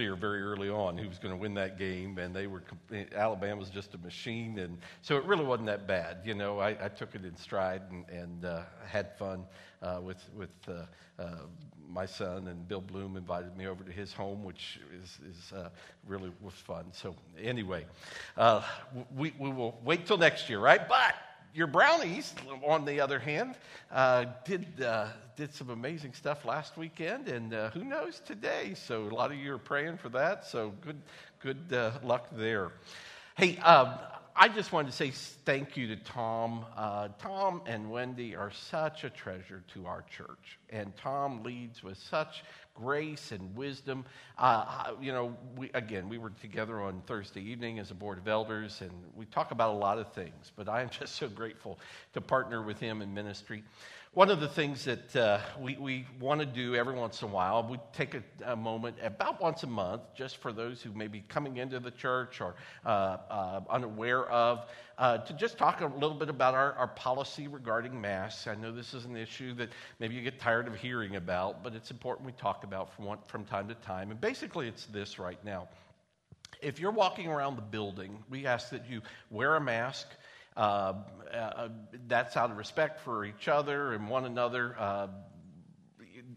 clear very early on who was going to win that game, and they were Alabama was just a machine, and so it really wasn't that bad. You know, I, I took it in stride and, and uh, had fun uh, with with uh, uh, my son, and Bill Bloom invited me over to his home, which is is uh, really was fun. So anyway, we we will wait till next year, right? But your brownies, on the other hand, uh, did uh, did some amazing stuff last weekend, and uh, who knows today? So a lot of you are praying for that. So good good uh, luck there. Hey, um, I just wanted to say thank you to Tom. Uh, Tom and Wendy are such a treasure to our church, and Tom leads with such grace and wisdom. Uh, you know, we, again, we were together on Thursday evening as a board of elders, and we talk about a lot of things, but I am just so grateful to partner with him in ministry. One of the things that uh, we, we want to do every once in a while, we take a, a, moment about once a month, just for those who may be coming into the church or uh, uh, unaware of, uh, to just talk a little bit about our, our policy regarding masks. I know this is an issue that maybe you get tired of hearing about, but it's important we talk about from, one, from time to time. And basically, it's this right now. If you're walking around the building, we ask that you wear a mask. Uh, uh, that's out of respect for each other and one another. Uh,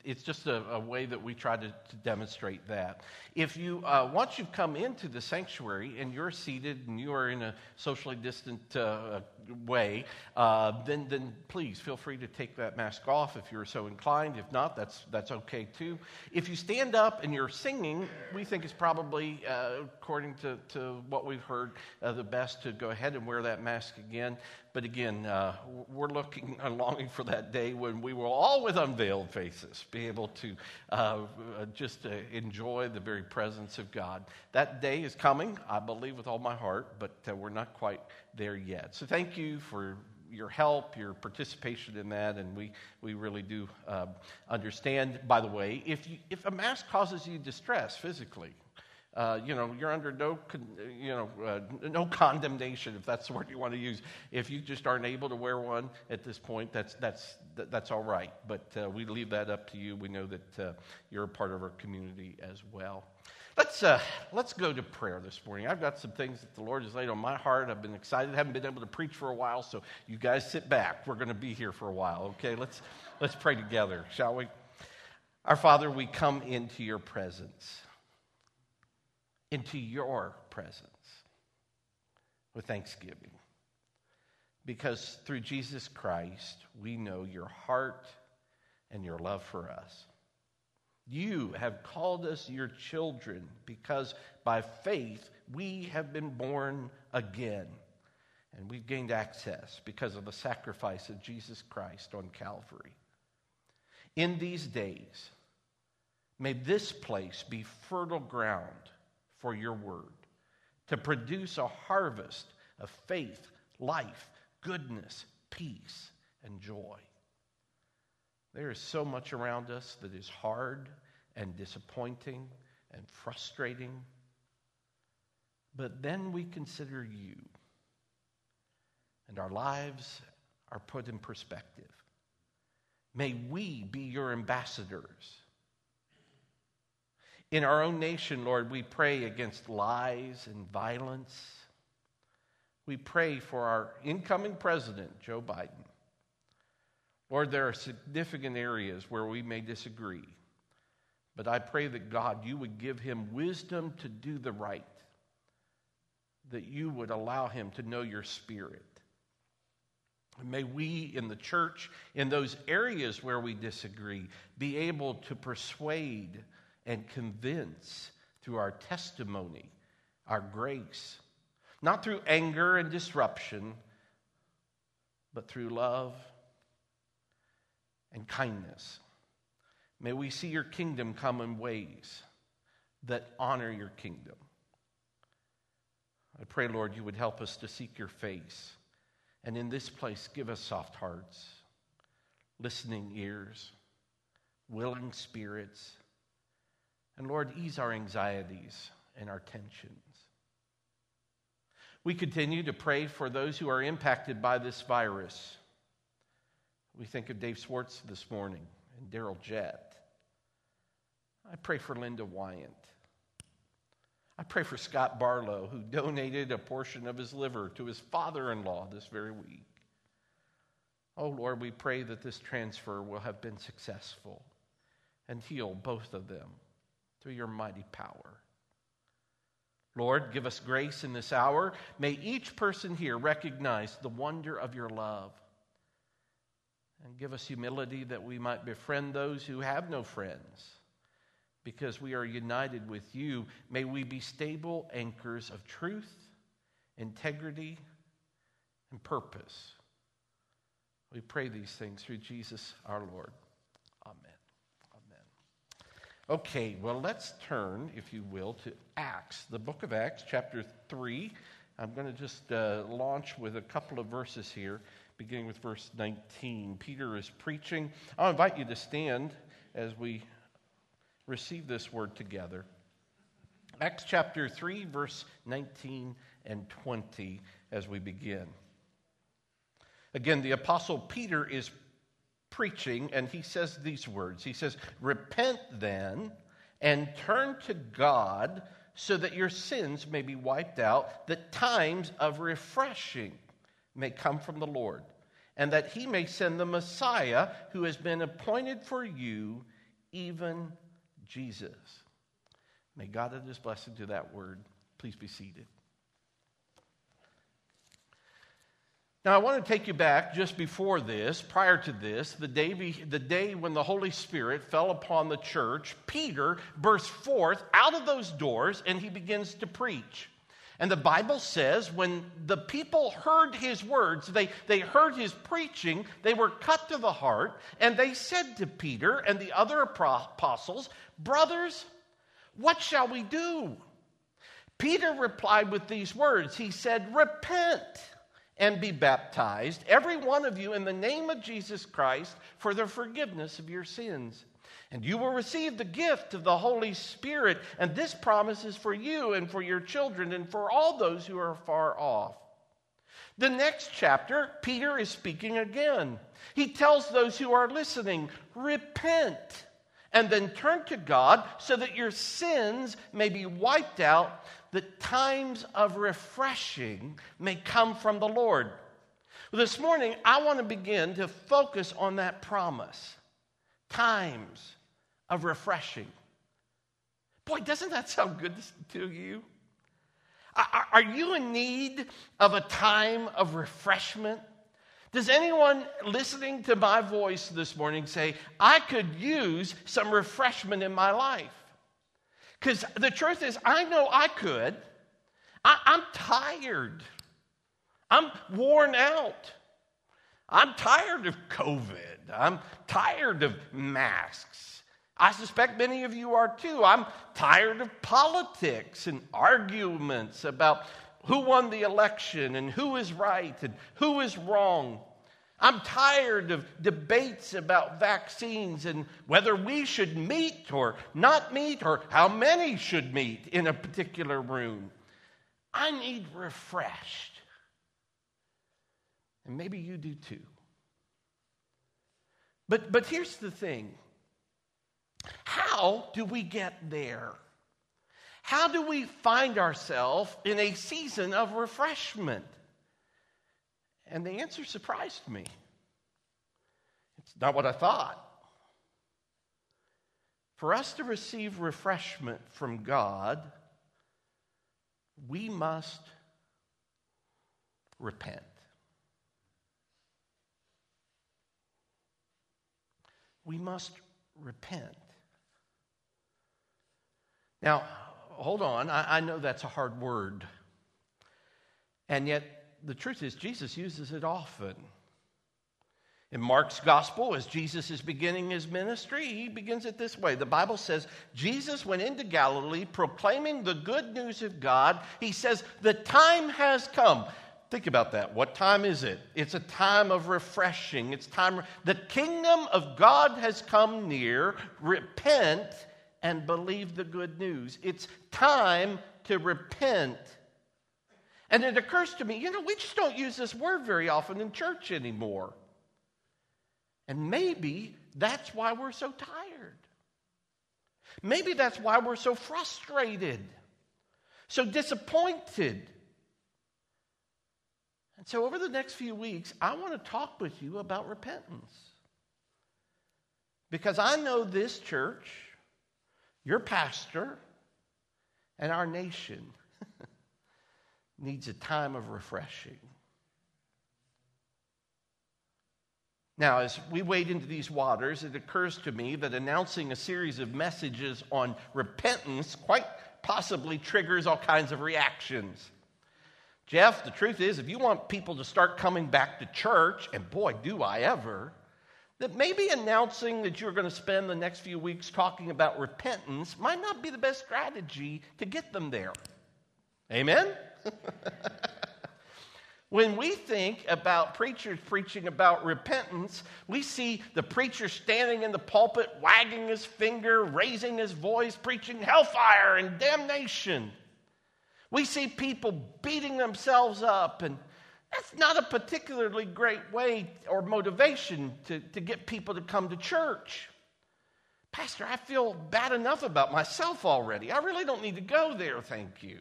it's just a, a, way that we try to, to demonstrate that. If you, uh, once you've come into the sanctuary and you're seated and you are in a socially distant uh, way, uh, then, then please feel free to take that mask off if you're so inclined. If not, that's, that's okay too. If you stand up and you're singing, we think it's probably, uh, according to, to what we've heard, uh, the best to go ahead and wear that mask again. But again, uh, we're looking and longing for that day when we will all, with unveiled faces, be able to uh, uh, just uh, enjoy the very presence of God. That day is coming, I believe, with all my heart, but uh, we're not quite there yet. So thank you for your help, your participation in that, and we, we really do uh, understand. By the way, if, you, if a mask causes you distress physically, uh, you know, you're under no, you know, uh, no condemnation, if that's the word you want to use. If you just aren't able to wear one at this point, that's, that's, that's all right. But uh, we leave that up to you. We know that uh, you're a part of our community as well. Let's, uh, let's go to prayer this morning. I've got some things that the Lord has laid on my heart. I've been excited. I haven't been able to preach for a while, so you guys sit back. We're going to be here for a while, okay? Let's, let's pray together, shall we? Our Father, we come into your presence into your presence with thanksgiving. Because through Jesus Christ, we know your heart and your love for us. You have called us your children because by faith we have been born again. And we've gained access because of the sacrifice of Jesus Christ on Calvary. In these days, may this place be fertile ground for your word, to produce a harvest of faith, life, goodness, peace, and joy. There is so much around us that is hard and disappointing and frustrating. But then we consider you, and our lives are put in perspective. May we be your ambassadors in our own nation, Lord, we pray against lies and violence. We pray for our incoming president, Joe Biden. Lord, there are significant areas where we may disagree, but I pray that God, you would give him wisdom to do the right, that you would allow him to know your spirit. May we in the church, in those areas where we disagree, be able to persuade and convince through our testimony, our grace, not through anger and disruption, but through love and kindness. May we see your kingdom come in ways that honor your kingdom. I pray, Lord, you would help us to seek your face. And in this place, give us soft hearts, listening ears, willing spirits and Lord, ease our anxieties and our tensions. We continue to pray for those who are impacted by this virus. We think of Dave Swartz this morning and Daryl Jett. I pray for Linda Wyant. I pray for Scott Barlow, who donated a portion of his liver to his father in law this very week. Oh Lord, we pray that this transfer will have been successful and heal both of them through your mighty power. Lord, give us grace in this hour. May each person here recognize the wonder of your love. And give us humility that we might befriend those who have no friends. Because we are united with you, may we be stable anchors of truth, integrity, and purpose. We pray these things through Jesus our Lord. Okay, well, let's turn, if you will, to Acts, the book of Acts, chapter 3. I'm going to just uh, launch with a couple of verses here, beginning with verse 19. Peter is preaching. I'll invite you to stand as we receive this word together. Acts chapter 3, verse 19 and 20, as we begin. Again, the Apostle Peter is preaching, and he says these words He says, Repent then and turn to God so that your sins may be wiped out, that times of refreshing may come from the Lord, and that he may send the Messiah who has been appointed for you, even Jesus. May God add his blessing to that word. Please be seated. Now, I want to take you back just before this, prior to this, the day, the day when the Holy Spirit fell upon the church. Peter bursts forth out of those doors and he begins to preach. And the Bible says when the people heard his words, they, they heard his preaching, they were cut to the heart, and they said to Peter and the other apostles, Brothers, what shall we do? Peter replied with these words He said, Repent and be baptized, every one of you, in the name of Jesus Christ for the forgiveness of your sins. And you will receive the gift of the Holy Spirit. And this promise is for you and for your children and for all those who are far off. The next chapter, Peter is speaking again. He tells those who are listening, repent and then turn to God so that your sins may be wiped out that times of refreshing may come from the Lord. Well, this morning, I want to begin to focus on that promise times of refreshing. Boy, doesn't that sound good to you? Are you in need of a time of refreshment? Does anyone listening to my voice this morning say, I could use some refreshment in my life? Because the truth is, I know I could. I, I'm tired. I'm worn out. I'm tired of COVID. I'm tired of masks. I suspect many of you are too. I'm tired of politics and arguments about who won the election and who is right and who is wrong. I'm tired of debates about vaccines and whether we should meet or not meet or how many should meet in a particular room. I need refreshed. And maybe you do too. But, but here's the thing how do we get there? How do we find ourselves in a season of refreshment? And the answer surprised me. It's not what I thought. For us to receive refreshment from God, we must repent. We must repent. Now, hold on. I, I, know that's a hard word. And yet, the truth is, Jesus uses it often. In Mark's gospel, as Jesus is beginning his ministry, he begins it this way. The Bible says, Jesus went into Galilee proclaiming the good news of God. He says, The time has come. Think about that. What time is it? It's a time of refreshing. It's time, the kingdom of God has come near. Repent and believe the good news. It's time to repent and it occurs to me, you know, we just don't use this word very often in church anymore. And maybe that's why we're so tired. Maybe that's why we're so frustrated. so disappointed. And so, over the next few weeks, I want to talk with you about repentance. Because I know this church, your pastor, and our nation needs a time of refreshing. Now, as we wade into these waters, it occurs to me that announcing a series of messages on repentance quite possibly triggers all kinds of reactions. Jeff, the truth is, if you want people to start coming back to church, and boy, do I ever, that maybe announcing that you're going to spend the next few weeks talking about repentance might not be the best strategy to get them there. Amen? When we think about preachers preaching about repentance, we see the preacher standing in the pulpit, wagging his finger, raising his voice, preaching hellfire and damnation. We see people beating themselves up, and that's not a particularly great way or motivation to, to get people to come to church. Pastor, I feel bad enough about myself already. I really don't need to go there, thank you.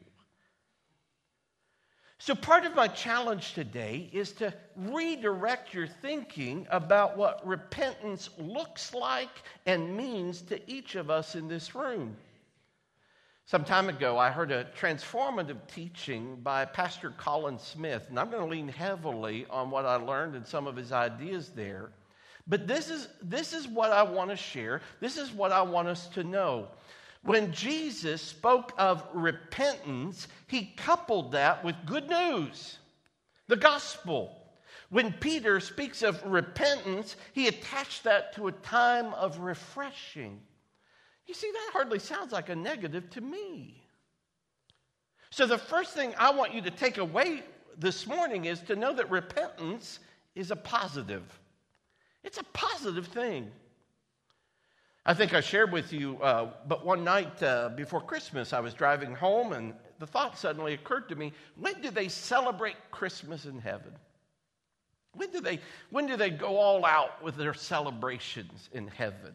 So, part of my challenge today is to redirect your thinking about what repentance looks like and means to each of us in this room. Some time ago, I heard a transformative teaching by Pastor Colin Smith, and I'm going to lean heavily on what I learned and some of his ideas there. But this is, this is what I want to share. This is what I want us to know. When Jesus spoke of repentance, he coupled that with good news, the gospel. When Peter speaks of repentance, he attached that to a time of refreshing. You see, that hardly sounds like a negative to me. So, the first thing I want you to take away this morning is to know that repentance is a positive. It's a positive thing. I think I shared with you, uh, but one night uh, before Christmas, I was driving home and the thought suddenly occurred to me when do they celebrate Christmas in heaven? When do they, when do they go all out with their celebrations in heaven?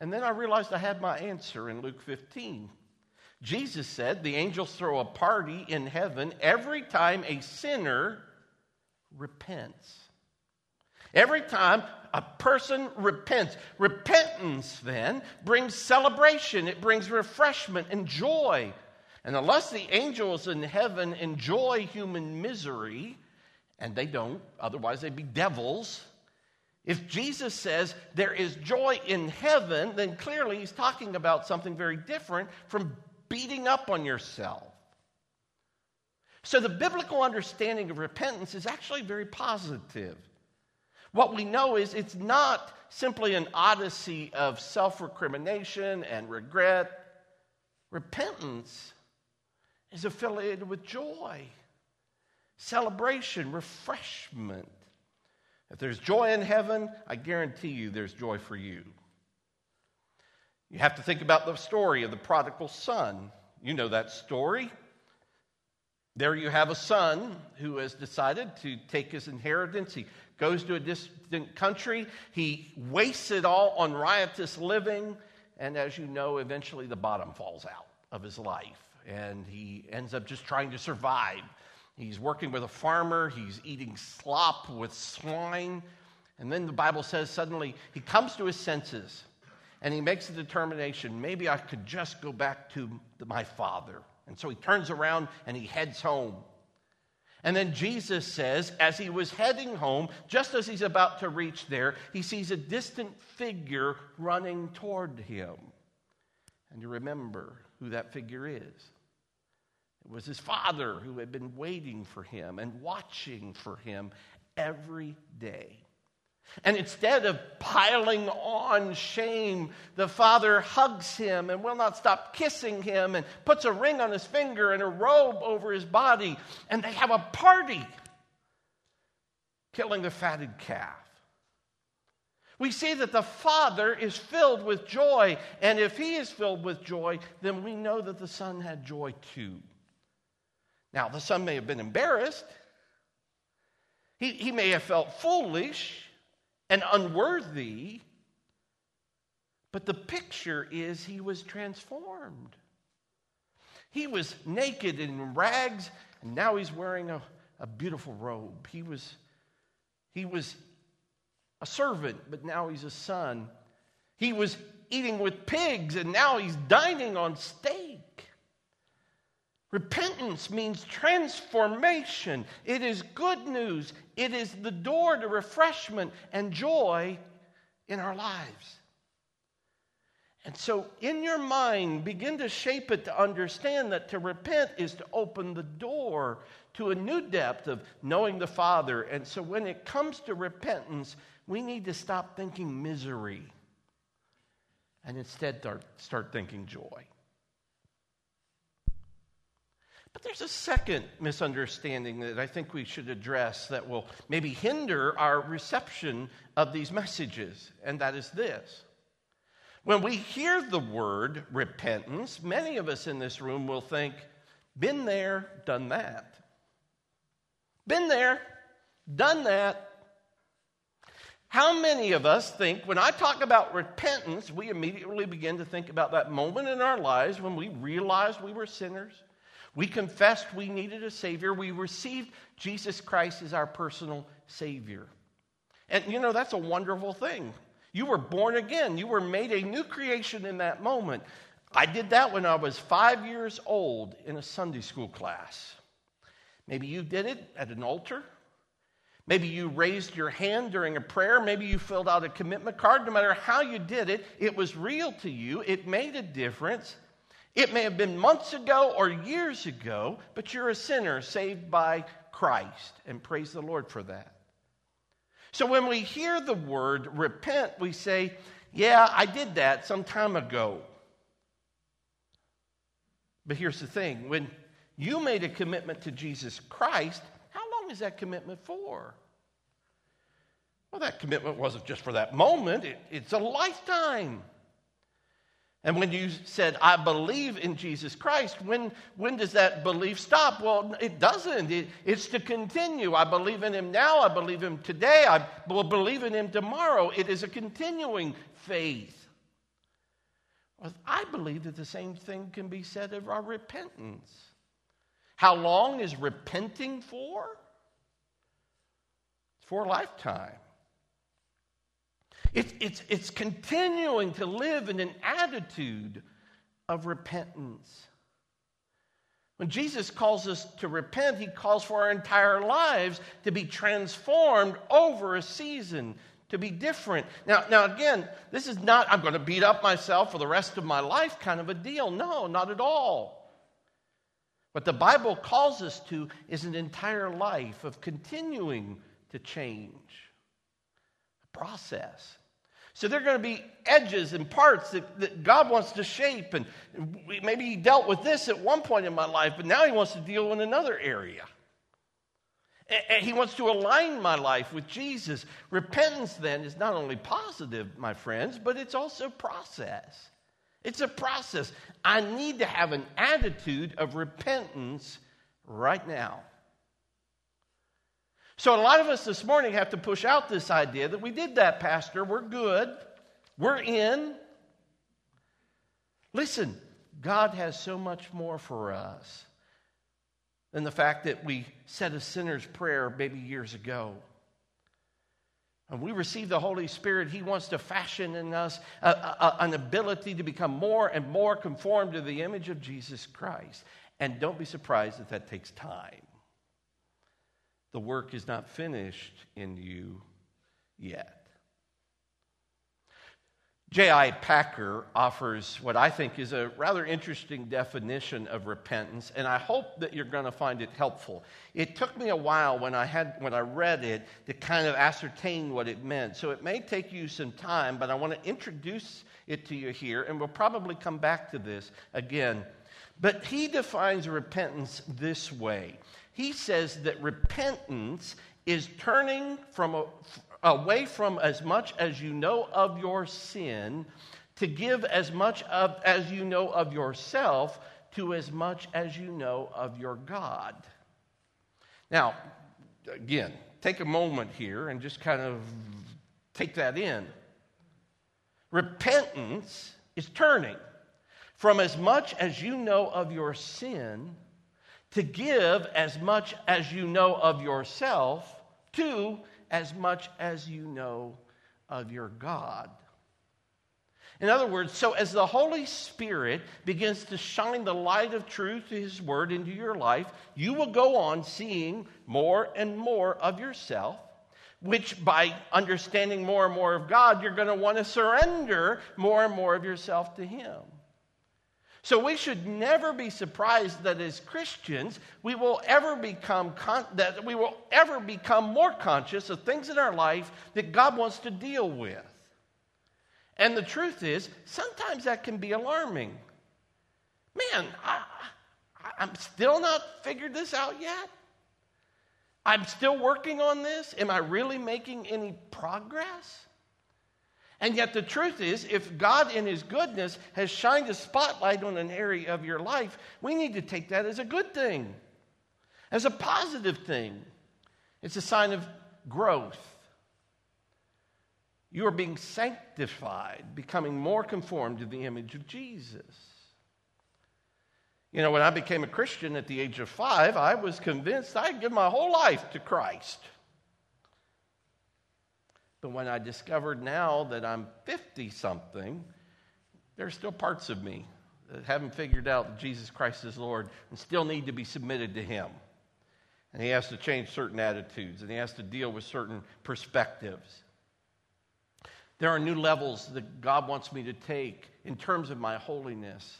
And then I realized I had my answer in Luke 15. Jesus said the angels throw a party in heaven every time a sinner repents. Every time a person repents. Repentance then brings celebration, it brings refreshment and joy. And unless the angels in heaven enjoy human misery, and they don't, otherwise they'd be devils. If Jesus says there is joy in heaven, then clearly he's talking about something very different from beating up on yourself. So the biblical understanding of repentance is actually very positive. What we know is it's not simply an odyssey of self recrimination and regret. Repentance is affiliated with joy, celebration, refreshment. If there's joy in heaven, I guarantee you there's joy for you. You have to think about the story of the prodigal son. You know that story. There you have a son who has decided to take his inheritance. He goes to a distant country. He wastes it all on riotous living. And as you know, eventually the bottom falls out of his life. And he ends up just trying to survive. He's working with a farmer, he's eating slop with swine. And then the Bible says suddenly he comes to his senses and he makes a determination maybe I could just go back to my father. And so he turns around and he heads home. And then Jesus says, as he was heading home, just as he's about to reach there, he sees a distant figure running toward him. And you remember who that figure is. It was his father who had been waiting for him and watching for him every day. And instead of piling on shame, the father hugs him and will not stop kissing him and puts a ring on his finger and a robe over his body. And they have a party, killing the fatted calf. We see that the father is filled with joy. And if he is filled with joy, then we know that the son had joy too. Now, the son may have been embarrassed, he, he may have felt foolish and unworthy. But the picture is he was transformed. He was naked in rags, and now he's wearing a, a beautiful robe. He was, he was a servant, but now he's a son. He was eating with pigs, and now he's dining on steak. Repentance means transformation. It is good news. It is the door to refreshment and joy in our lives. And so, in your mind, begin to shape it to understand that to repent is to open the door to a new depth of knowing the Father. And so, when it comes to repentance, we need to stop thinking misery and instead start, thinking joy. But there's a second misunderstanding that I think we should address that will maybe hinder our reception of these messages, and that is this. When we hear the word repentance, many of us in this room will think, been there, done that. Been there, done that. How many of us think when I talk about repentance, we immediately begin to think about that moment in our lives when we realized we were sinners? We confessed we needed a Savior. We received Jesus Christ as our personal Savior. And you know, that's a wonderful thing. You were born again, you were made a new creation in that moment. I did that when I was five years old in a Sunday school class. Maybe you did it at an altar. Maybe you raised your hand during a prayer. Maybe you filled out a commitment card. No matter how you did it, it was real to you. It made a difference. It may have been months ago or years ago, but you're a sinner saved by Christ, and praise the Lord for that. So when we hear the word repent, we say, Yeah, I did that some time ago. But here's the thing when you made a commitment to Jesus Christ, how long is that commitment for? Well, that commitment wasn't just for that moment, it, it's a lifetime. And when you said, I believe in Jesus Christ, when, when does that belief stop? Well, it doesn't. It, it's to continue. I believe in him now. I believe him today. I will believe in him tomorrow. It is a continuing faith. Well, I believe that the same thing can be said of our repentance. How long is repenting for? It's for a lifetime. It's, it's, it's continuing to live in an attitude of repentance. When Jesus calls us to repent, he calls for our entire lives to be transformed over a season, to be different. Now, now again, this is not, I'm going to beat up myself for the rest of my life kind of a deal. No, not at all. What the Bible calls us to is an entire life of continuing to change, a process. So there are going to be edges and parts that, that God wants to shape. And maybe He dealt with this at one point in my life, but now He wants to deal in another area. And He wants to align my life with Jesus. Repentance, then, is not only positive, my friends, but it's also process. It's a process. I need to have an attitude of repentance right now. So, a lot of us this morning have to push out this idea that we did that, Pastor. We're good. We're in. Listen, God has so much more for us than the fact that we said a sinner's prayer maybe years ago. When we receive the Holy Spirit, He wants to fashion in us a, a, an ability to become more and more conformed to the image of Jesus Christ. And don't be surprised if that takes time. The work is not finished in you yet. J.I. Packer offers what I think is a rather interesting definition of repentance, and I hope that you're going to find it helpful. It took me a while when I, had, when I read it to kind of ascertain what it meant, so it may take you some time, but I want to introduce it to you here, and we'll probably come back to this again. But he defines repentance this way he says that repentance is turning from away from as much as you know of your sin to give as much of, as you know of yourself to as much as you know of your God. Now, again, take a moment here and just kind of take that in. Repentance is turning from as much as you know of your sin to give as much as you know of yourself to as much as you know of your God. In other words, so as the Holy Spirit begins to shine the light of truth His Word into your life, you will go on seeing more and more of yourself, which by understanding more and more of God, you're going to want to surrender more and more of yourself to Him. So we should never be surprised that as Christians we will ever become con- that we will ever become more conscious of things in our life that God wants to deal with. And the truth is, sometimes that can be alarming. Man, I, I'm still not figured this out yet. I'm still working on this. Am I really making any progress? And yet, the truth is, if God, in His goodness, has shined a spotlight on an area of your life, we need to take that as a good thing, as a positive thing. It's a sign of growth. You are being sanctified, becoming more conformed to the image of Jesus. You know, when I became a Christian at the age of five, I was convinced I'd give my whole life to Christ. But when I discovered now that I'm 50 something, there's still parts of me that haven't figured out that Jesus Christ is Lord and still need to be submitted to Him. And He has to change certain attitudes and He has to deal with certain perspectives. There are new levels that God wants me to take in terms of my holiness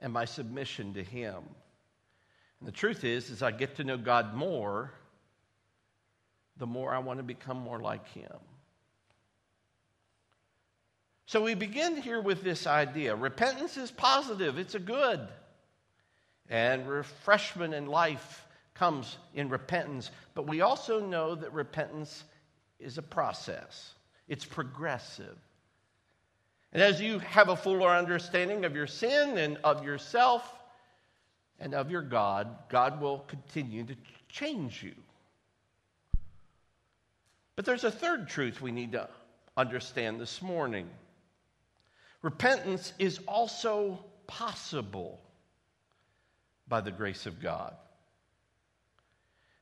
and my submission to Him. And the truth is, as I get to know God more, the more I want to become more like Him. So we begin here with this idea repentance is positive, it's a good. And refreshment in life comes in repentance. But we also know that repentance is a process, it's progressive. And as you have a fuller understanding of your sin and of yourself and of your God, God will continue to change you. But there's a third truth we need to understand this morning. Repentance is also possible by the grace of God.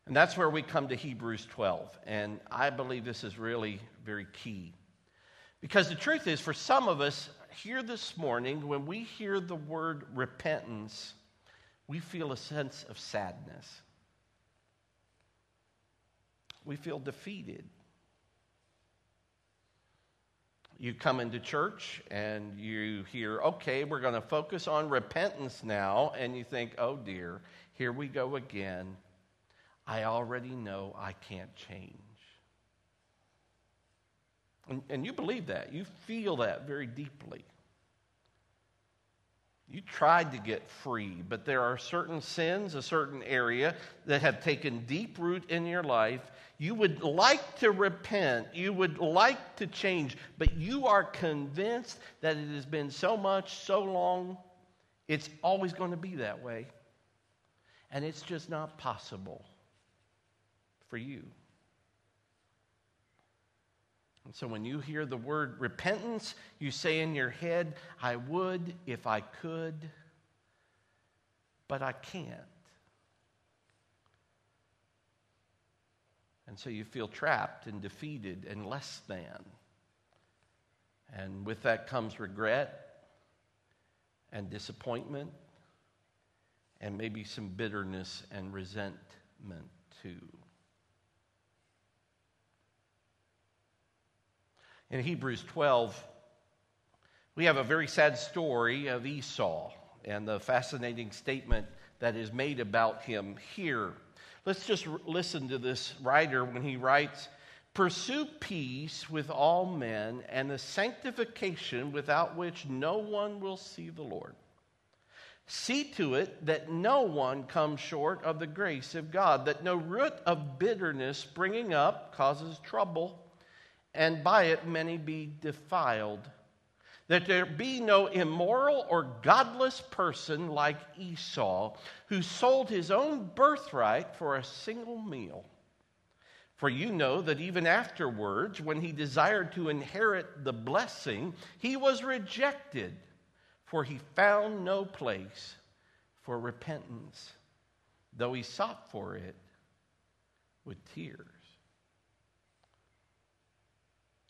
And that's where we come to Hebrews 12. And I believe this is really very key. Because the truth is, for some of us here this morning, when we hear the word repentance, we feel a sense of sadness. We feel defeated you come into church and you hear, okay, we're going to focus on repentance now, and you think, oh dear, here we go again. I already know I can't change. And, and you believe that. You feel that very deeply. You tried to get free, but there are certain sins, a certain area that have taken deep root in your life, you would like to repent, you would like to change, but you are convinced that it has been so much, so long, it's always going to be that way. And it's just not possible for you. And so when you hear the word repentance, you say in your head, I would if I could, but I can't. And so you feel trapped and defeated and less than. And with that comes regret and disappointment and maybe some bitterness and resentment too. In Hebrews 12, we have a very sad story of Esau and the fascinating statement that is made about him here. Let's just listen to this writer when he writes Pursue peace with all men and the sanctification without which no one will see the Lord. See to it that no one comes short of the grace of God, that no root of bitterness springing up causes trouble, and by it many be defiled that there be no immoral or godless person like Esau, who sold his own birthright for a single meal. For you know that even afterwards, when he desired to inherit the blessing, he was rejected for he found no place for repentance, though he sought for it with tears.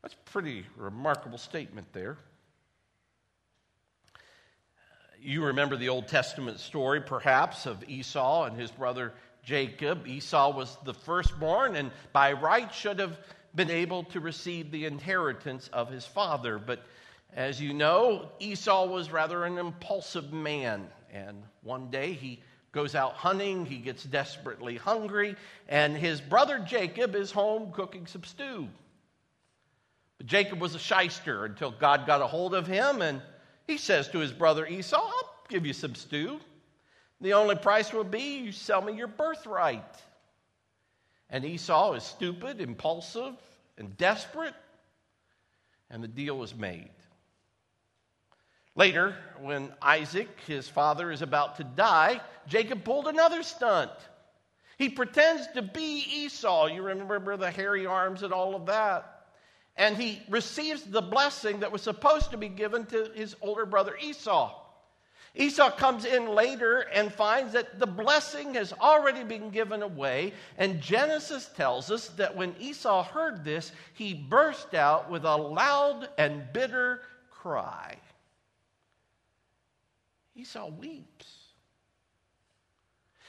That's a pretty remarkable statement there. You remember the Old Testament story, perhaps, of Esau and his brother Jacob. Esau was the firstborn and by right should have been able to receive the inheritance of his father. But as you know, Esau was rather an impulsive man. And one day he goes out hunting, he gets desperately hungry, and his brother Jacob is home cooking some stew. But Jacob was a shyster until God got a hold of him, and he says to his brother Esau, I'll give you some stew. The only price will be you sell me your birthright. And Esau is stupid, impulsive, and desperate, and the deal was made. Later, when Isaac, his father, is about to die, Jacob pulled another stunt. He pretends to be Esau. You remember the hairy arms and all of that. And he receives the blessing that was supposed to be given to his older brother Esau. Esau comes in later and finds that the blessing has already been given away. And Genesis tells us that when Esau heard this, he burst out with a loud and bitter cry. Esau weeps.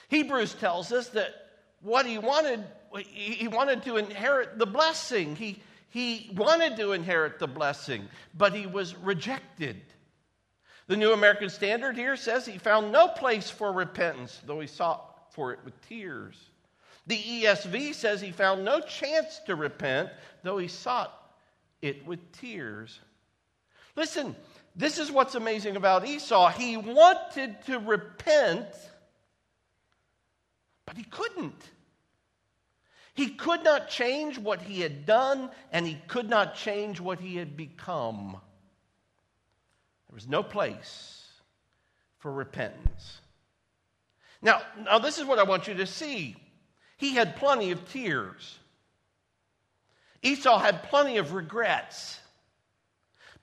Hebrews tells us that what he wanted, he wanted to inherit the blessing. He, he wanted to inherit the blessing, but he was rejected. The New American Standard here says he found no place for repentance, though he sought for it with tears. The ESV says he found no chance to repent, though he sought it with tears. Listen, this is what's amazing about Esau. He wanted to repent, but he couldn't. He could not change what he had done, and he could not change what he had become. There was no place for repentance. Now, now this is what I want you to see. He had plenty of tears. Esau had plenty of regrets.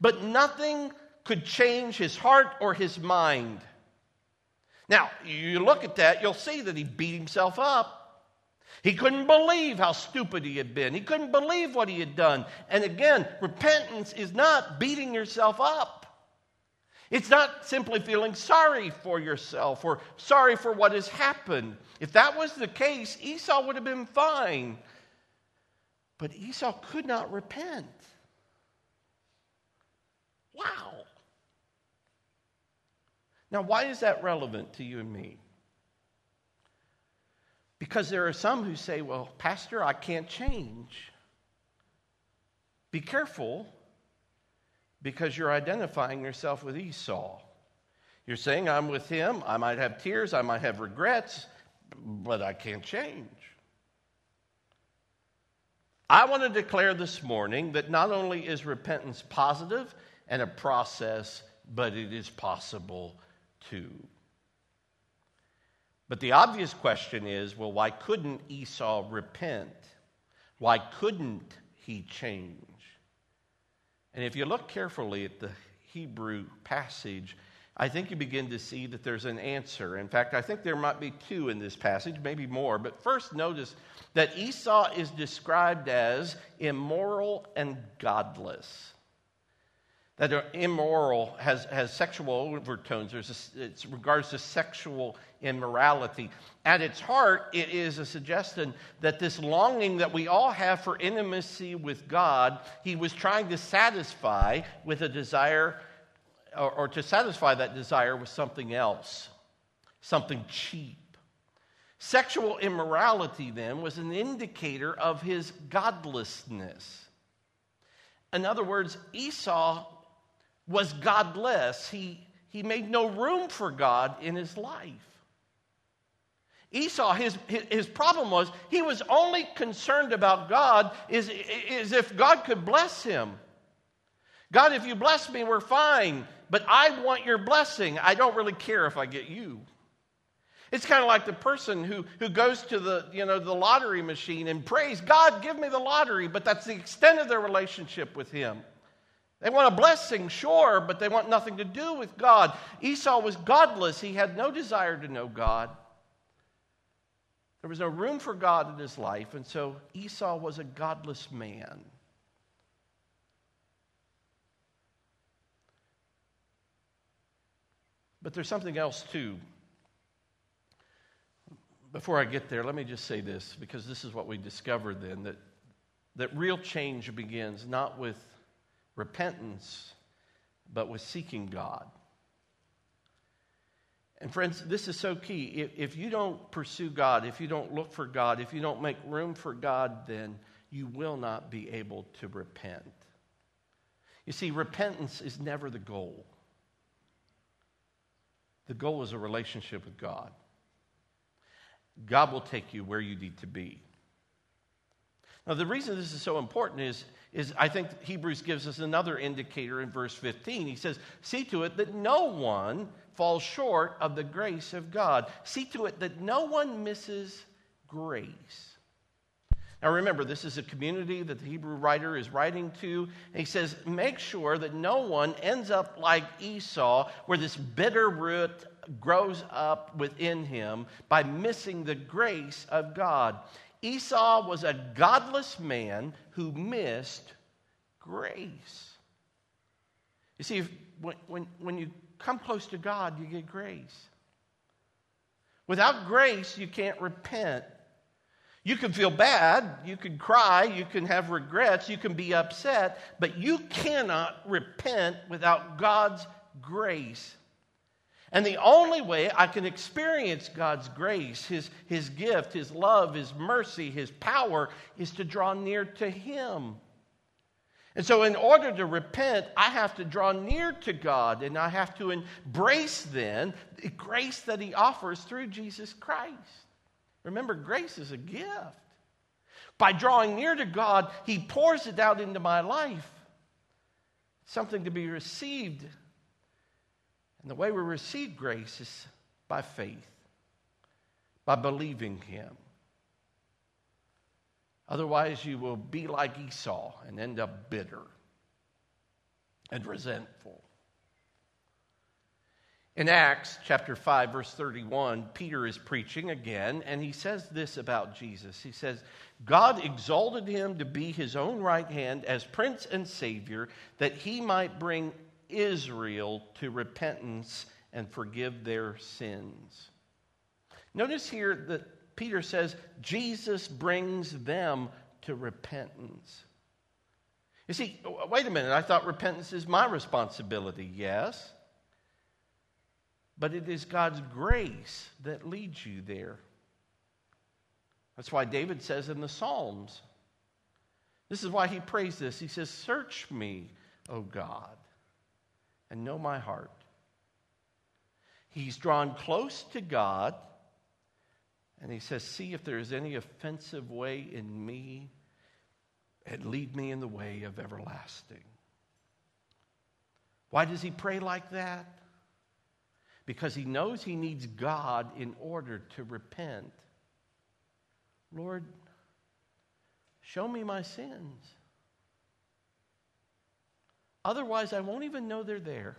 But nothing could change his heart or his mind. Now, you look at that, you'll see that he beat himself up. He couldn't believe how stupid he had been. He couldn't believe what he had done. And again, repentance is not beating yourself up. It's not simply feeling sorry for yourself or sorry for what has happened. If that was the case, Esau would have been fine. But Esau could not repent. Wow. Now, why is that relevant to you and me? Because there are some who say, well, Pastor, I can't change. Be careful because you're identifying yourself with Esau. You're saying, I'm with him. I might have tears, I might have regrets, but I can't change. I want to declare this morning that not only is repentance positive and a process, but it is possible too. But the obvious question is well, why couldn't Esau repent? Why couldn't he change? And if you look carefully at the Hebrew passage, I think you begin to see that there's an answer. In fact, I think there might be two in this passage, maybe more. But first, notice that Esau is described as immoral and godless. That immoral has, has sexual overtones. There's a, it regards to sexual immorality. At its heart, it is a suggestion that this longing that we all have for intimacy with God, he was trying to satisfy with a desire, or, or to satisfy that desire with something else, something cheap. Sexual immorality, then, was an indicator of his godlessness. In other words, Esau was godless. He, he made no room for God in his life. Esau, his, his problem was he was only concerned about God is, is if God could bless him. God, if you bless me, we're fine, but I want your blessing. I don't really care if I get you. It's kind of like the person who, who goes to the, you know, the lottery machine and prays, God, give me the lottery, but that's the extent of their relationship with Him. They want a blessing, sure, but they want nothing to do with God. Esau was godless. He had no desire to know God. There was no room for God in his life, and so Esau was a godless man. But there's something else, too. Before I get there, let me just say this, because this is what we discovered then that, that real change begins not with repentance, but with seeking God. And friends, this is so key. If, if, you don't pursue God, if you don't look for God, if you don't make room for God, then you will not be able to repent. You see, repentance is never the goal. The goal is a relationship with God. God will take you where you need to be. Now, the reason this is so important is, is I think Hebrews gives us another indicator in verse 15. He says, See to it that no one falls short of the grace of God. See to it that no one misses grace. Now remember, this is a community that the Hebrew writer is writing to. And he says, Make sure that no one ends up like Esau, where this bitter root grows up within him by missing the grace of God. Esau was a godless man who missed grace. You see, when, when, when you come close to God, you get grace. Without grace, you can't repent. You can feel bad, you can cry, you can have regrets, you can be upset, but you cannot repent without God's grace. And the only way I can experience God's grace, His, His gift, His love, His mercy, His power, is to draw near to Him. And so, in order to repent, I have to draw near to God and I have to embrace then the grace that He offers through Jesus Christ. Remember, grace is a gift. By drawing near to God, He pours it out into my life, something to be received and the way we receive grace is by faith, by believing Him. Otherwise, you will be like Esau and end up bitter and resentful. In Acts chapter 5, verse 31, Peter is preaching again, and he says this about Jesus. He says, God exalted him to be his own right hand as Prince and Savior, that he might bring Israel to repentance and forgive their sins. Notice here that Peter says Jesus brings them to repentance. You see, wait a minute, I thought repentance is my responsibility. Yes. But it is God's grace that leads you there. That's why David says in the Psalms, this is why he prays this. He says, Search me, O God, and know my heart. He's drawn close to God, and he says, See if there is any offensive way in me, and lead me in the way of everlasting. Why does he pray like that? Because he knows he needs God in order to repent. Lord, show me my sins. Otherwise, I won't even know they're there.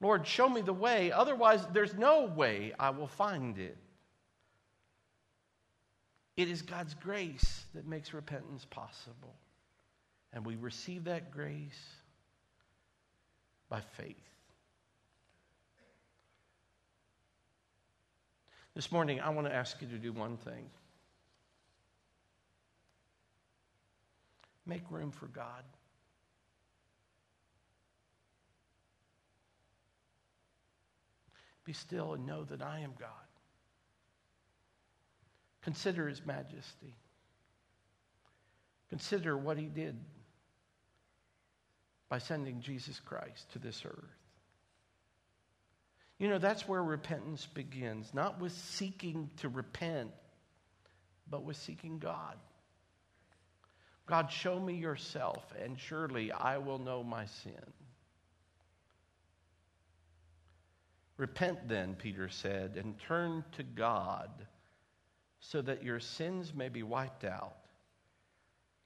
Lord, show me the way. Otherwise, there's no way I will find it. It is God's grace that makes repentance possible. And we receive that grace by faith. This morning, I want to ask you to do one thing make room for God. Be still and know that I am God. Consider his majesty. Consider what he did by sending Jesus Christ to this earth. You know, that's where repentance begins, not with seeking to repent, but with seeking God. God, show me yourself, and surely I will know my sin. Repent then, Peter said, and turn to God so that your sins may be wiped out,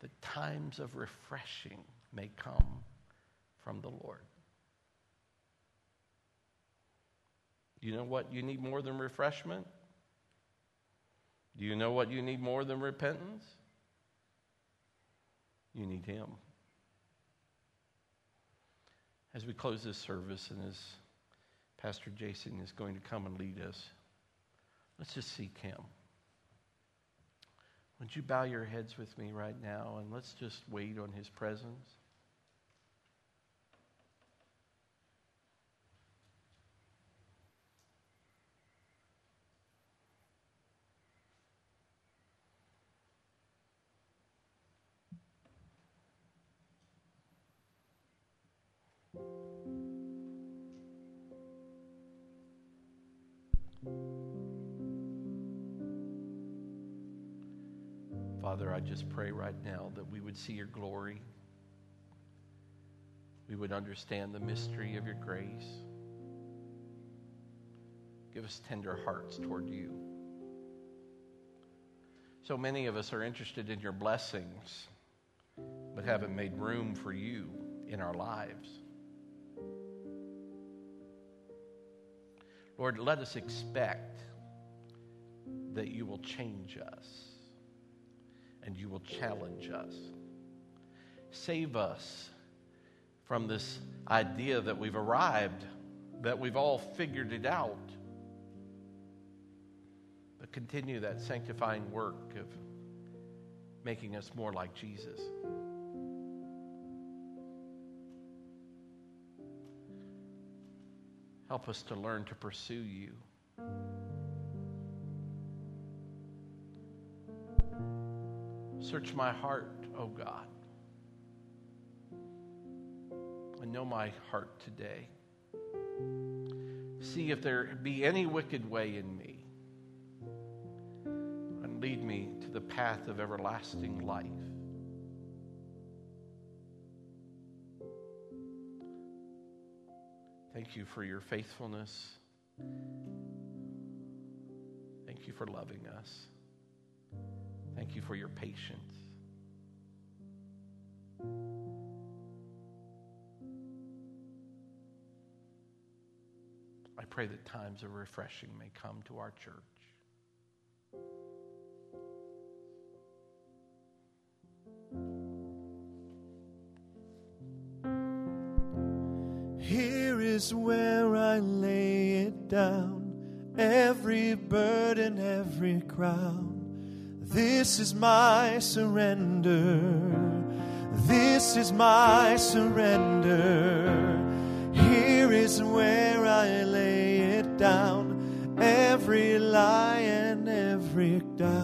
that times of refreshing may come from the Lord. You know what you need more than refreshment? Do you know what you need more than repentance? You need Him. As we close this service and as Pastor Jason is going to come and lead us, let's just seek Him. Would you bow your heads with me right now and let's just wait on His presence? Father, I just pray right now that we would see your glory. We would understand the mystery of your grace. Give us tender hearts toward you. So many of us are interested in your blessings, but haven't made room for you in our lives. Lord, let us expect that you will change us and you will challenge us. Save us from this idea that we've arrived, that we've all figured it out. But continue that sanctifying work of making us more like Jesus. Help us to learn to pursue you. Search my heart, O oh God. And know my heart today. See if there be any wicked way in me. And lead me to the path of everlasting life. Thank you for your faithfulness. Thank you for loving us. Thank you for your patience. I pray that times of refreshing may come to our church. Here is where I lay it down, every burden, every crown. This is my surrender. This is my surrender. Here is where I lay it down. Every lie and every.